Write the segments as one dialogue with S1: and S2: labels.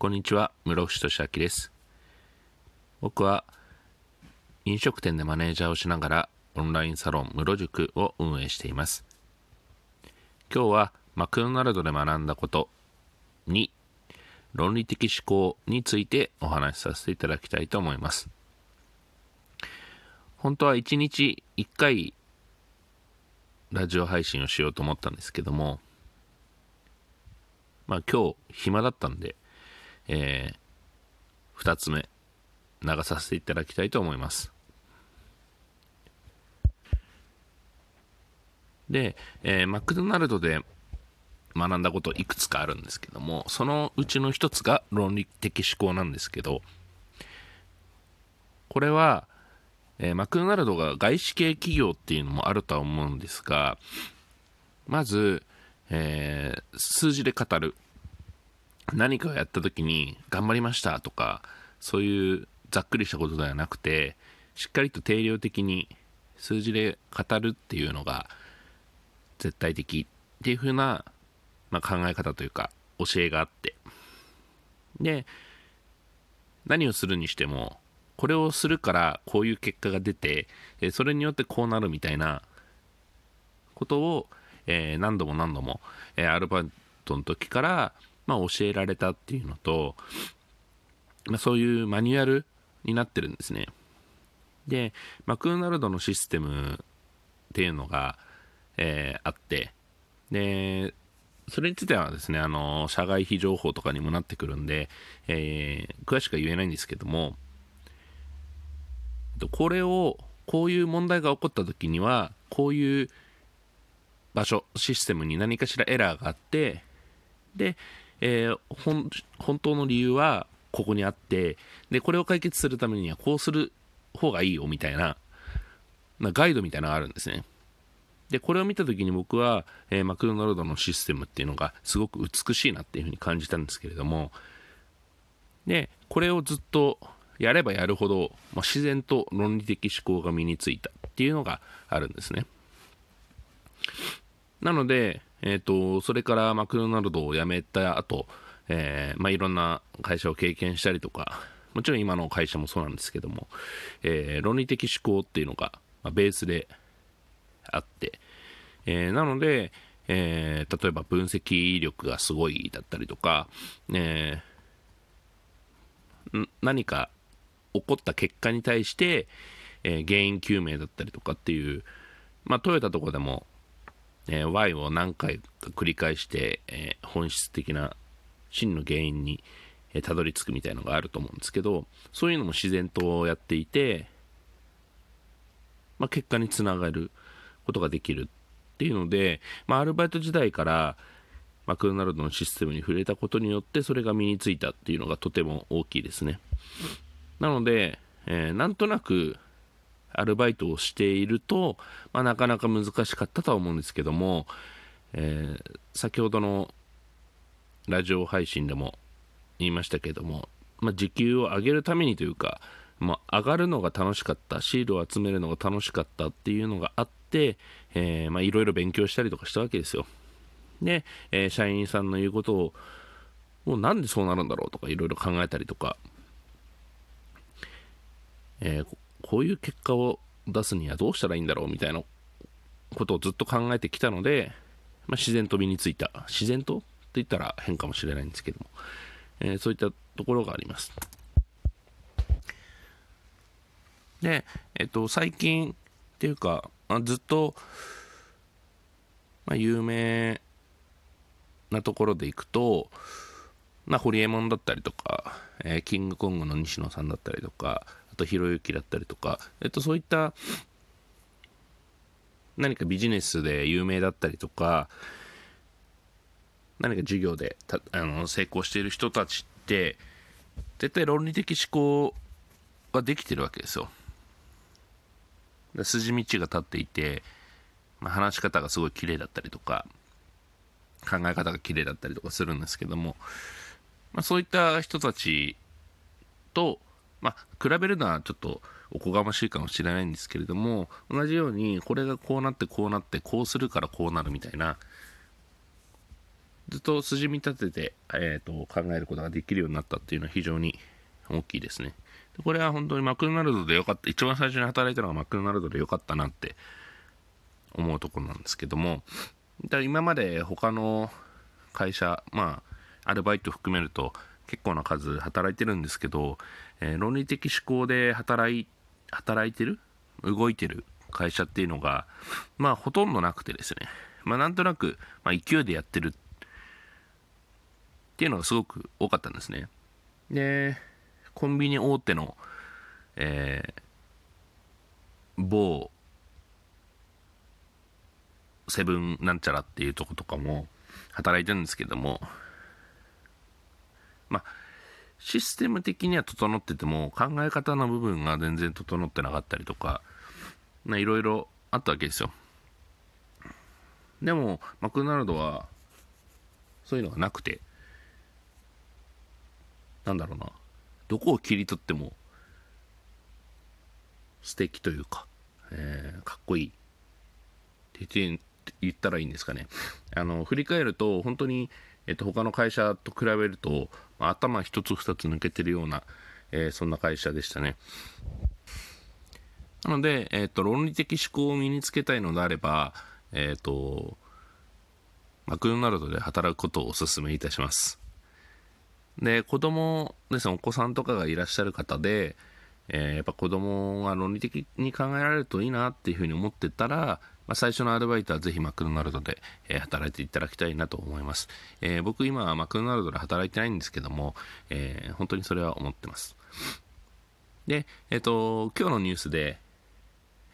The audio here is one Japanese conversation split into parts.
S1: こんにちは、室伏俊明です。僕は飲食店でマネージャーをしながらオンラインサロン室塾を運営しています。今日はマクドナルドで学んだことに論理的思考についてお話しさせていただきたいと思います。本当は1日1回ラジオ配信をしようと思ったんですけども、まあ今日暇だったんで、えー、2つ目流させていただきたいと思います。で、えーマクドナルドで学んだこといくつかあるんですけども、そのうちの一つが論理的思考なんですけど、これは、えーマクドナルドが外資系企業っていうのもあるとは思うんですが、まず、えー数字で語る。何かをやった時に頑張りましたとか、そういうざっくりしたことではなくて、しっかりと定量的に数字で語るっていうのが絶対的っていう風な、まあ、考え方というか教えがあって。で、何をするにしても、これをするからこういう結果が出て、それによってこうなるみたいなことを、え何度も何度も、えアルバイトの時から、まあ、教えられたっていうのと、まあ、そういうマニュアルになってるんですね。で、マクドナルドのシステムっていうのが、えーあって、で、それについてはですね、あの、社外非情報とかにもなってくるんで、えー詳しくは言えないんですけども、これを、こういう問題が起こった時には、こういう場所、システムに何かしらエラーがあって、で、えー本当の理由はここにあって、で、これを解決するためにはこうする方がいいよみたいな、なガイドみたいなのがあるんですね。で、これを見たときに僕は、えーマクドナルドのシステムっていうのがすごく美しいなっていうふうに感じたんですけれども、で、これをずっとやればやるほど、まあ、自然と論理的思考が身についたっていうのがあるんですね。なので、えっ、と、それからマクドナルドを辞めた後、えーまあ、いろんな会社を経験したりとか、もちろん今の会社もそうなんですけども、えー論理的思考っていうのが、まあ、ベースであって、えーなので、えー例えば分析力がすごいだったりとか、えー何か起こった結果に対して、えー原因究明だったりとかっていう、まあ、トヨタとかでも、えー Y を何回か繰り返して、えー本質的な真の原因にえーたどり着くみたいのがあると思うんですけどそういうのも自然とやっていて、まあ、結果につながることができるっていうので、まあ、アルバイト時代からマクドナルドのシステムに触れたことによってそれが身についたっていうのがとても大きいですね。なので、えーなんとなくアルバイトをしていると、まあ、なかなか難しかったとは思うんですけども、えー先ほどのラジオ配信でも言いましたけども、まあ、時給を上げるためにというか、まあ、上がるのが楽しかったシールを集めるのが楽しかったっていうのがあって、えまあ、いろいろ勉強したりとかしたわけですよ。で、えー社員さんの言うことをもうなんでそうなるんだろうとかいろいろ考えたりとか、えーこういう結果を出すにはどうしたらいいんだろうみたいなことをずっと考えてきたので、まあ、自然と身についた。自然とって言ったら変かもしれないんですけども、えーそういったところがあります。で、えっと、最近っていうか、あずっと、まあ、有名なところでいくと、まあ、ホリエモンだったりとか、えーキングコングの西野さんだったりとか、とひろゆきだったりとか、えっと、そういった何かビジネスで有名だったりとか、何か事業でたあの成功している人たちって、絶対論理的思考ができてるわけですよ。筋道が立っていて、まあ、話し方がすごい綺麗だったりとか、考え方が綺麗だったりとかするんですけども、まあ、そういった人たちと、まあ、比べるのはちょっとおこがましいかもしれないんですけれども同じようにこれがこうなってこうなってこうするからこうなるみたいなずっと筋見立てて、えーと、考えることができるようになったっていうのは非常に大きいですね。これは本当にマクドナルドでよかった、一番最初に働いたのがマクドナルドでよかったなって思うところなんですけども、だ今まで他の会社、まあ、アルバイト含めると結構な数働いてるんですけど、えー、論理的思考で働い、働いてる動いてる会社っていうのが、まあほとんどなくてですね、まあなんとなく、まあ、勢いでやってるっていうのがすごく多かったんですね。で、コンビニ大手の、えー、某セブンなんちゃらっていうとことかも働いてるんですけども、まあ、システム的には整ってても考え方の部分が全然整ってなかったりとか、いろいろあったわけですよ。でも、マクドナルドは、そういうのがなくて、なんだろうな、どこを切り取っても、素敵というか、えー、かっこいいって言ったらいいんですかね。あの、振り返ると、本当に、えっと、他の会社と比べると、ま、頭一つ二つ抜けてるような、えー、そんな会社でしたね。なので、えっと、論理的思考を身につけたいのであれば、えっと、マクドナルドで働くことをお勧めいたします。で、子供ですね、お子さんとかがいらっしゃる方で、えー、やっぱ子供が論理的に考えられるといいなっていうふうに思ってたら、まあ、最初のアルバイトはぜひマクドナルドで、えー、働いていただきたいなと思います。えー、僕今はマクドナルドで働いてないんですけども、え本当にそれは思ってます。で、えっ、と、今日のニュースで、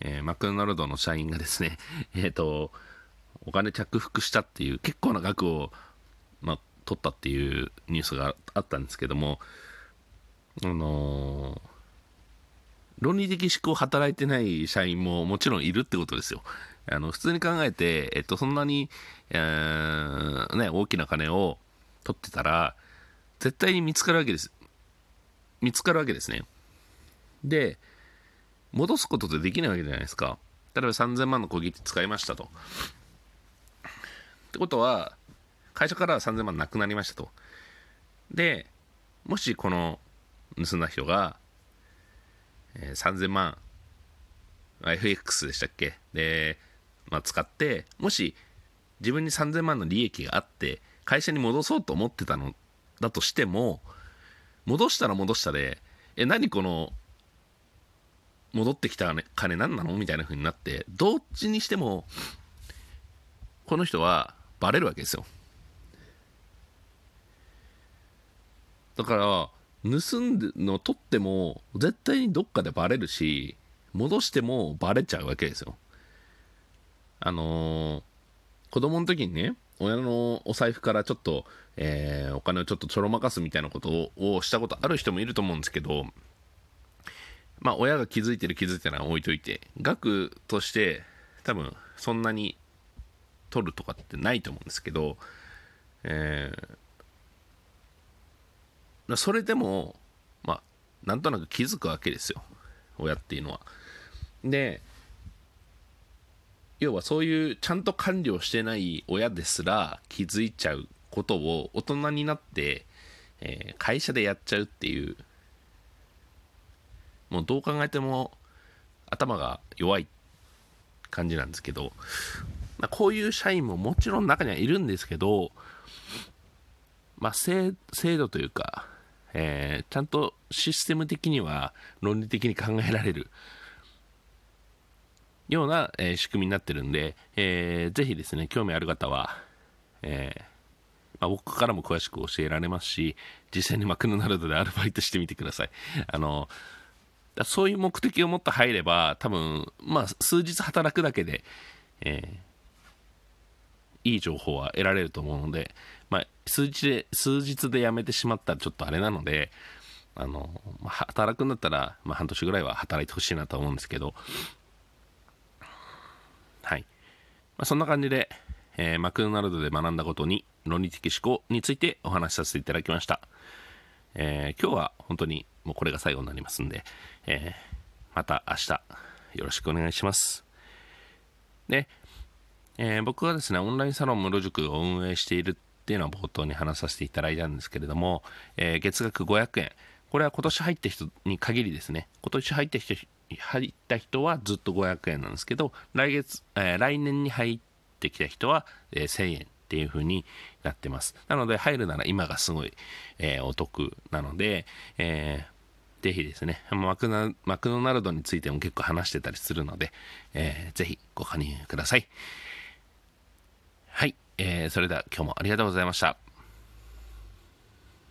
S1: えマクドナルドの社員がですね、えっ、と、お金着服したっていう結構な額を、まあ、取ったっていうニュースがあったんですけども、あのー、論理的思考働いてない社員ももちろんいるってことですよ。あの、普通に考えて、えっと、そんなに、えー、ね、大きな金を取ってたら、絶対に見つかるわけです。見つかるわけですね。で、戻すことってできないわけじゃないですか。例えば3000万の小切手使いましたと。ってことは、会社からは3000万なくなりましたと。で、もしこの盗んだ人が、えー、3000万、FX でしたっけ？で、まあ、使って、もし自分に3000万の利益があって、会社に戻そうと思ってたのだとしても、戻したら戻したで、え、何この、戻ってきた金何なの？みたいな風になって、どっちにしても、この人はバレるわけですよ。だから、盗んでの取っても絶対にどっかでバレるし戻してもバレちゃうわけですよあのー、子供の時にね親のお財布からちょっと、えー、お金をちょっとちょろまかすみたいなことをしたことある人もいると思うんですけどまあ親が気づいてる気づいてない置いといて額として多分そんなに取るとかってないと思うんですけど、えーそれでも、まあ、なんとなく気づくわけですよ。親っていうのは。で、要はそういうちゃんと管理をしてない親ですら気づいちゃうことを大人になって、えー、会社でやっちゃうっていう、もうどう考えても頭が弱い感じなんですけど、まあ、こういう社員ももちろん中にはいるんですけど、まあ、制度というか、えー、ちゃんとシステム的には論理的に考えられるような、えー、仕組みになってるんで、えー、ぜひですね、興味ある方は、えーまあ、僕からも詳しく教えられますし、実際にマクドナルドでアルバイトしてみてください。あの、そういう目的を持って入れば、多分、まあ、数日働くだけで、えー、いい情報は得られると思うので、まあ、数日で、数日で辞めてしまったらちょっとあれなので、あの、まあ、働くんだったら、まあ、半年ぐらいは働いてほしいなと思うんですけど、はい。まあ、そんな感じで、えー、マクドナルドで学んだことに、論理的思考についてお話しさせていただきました。えー、今日は本当にもうこれが最後になりますんで、えー、また明日よろしくお願いします。で、えー、僕はですね、オンラインサロン室塾を運営しているっていうのは冒頭に話させていただいたんですけれども、えー、月額500円。これは今年入った人に限りですね。今年入った人、入った人はずっと500円なんですけど、来月、えー、来年に入ってきた人は、えー、1000円っていう風になってます。なので入るなら今がすごい、えー、お得なので、えー、ぜひですね、マクマクドナルドについても結構話してたりするので、えー、ぜひご加入ください。はい、えー、それでは今日もありがとうございました。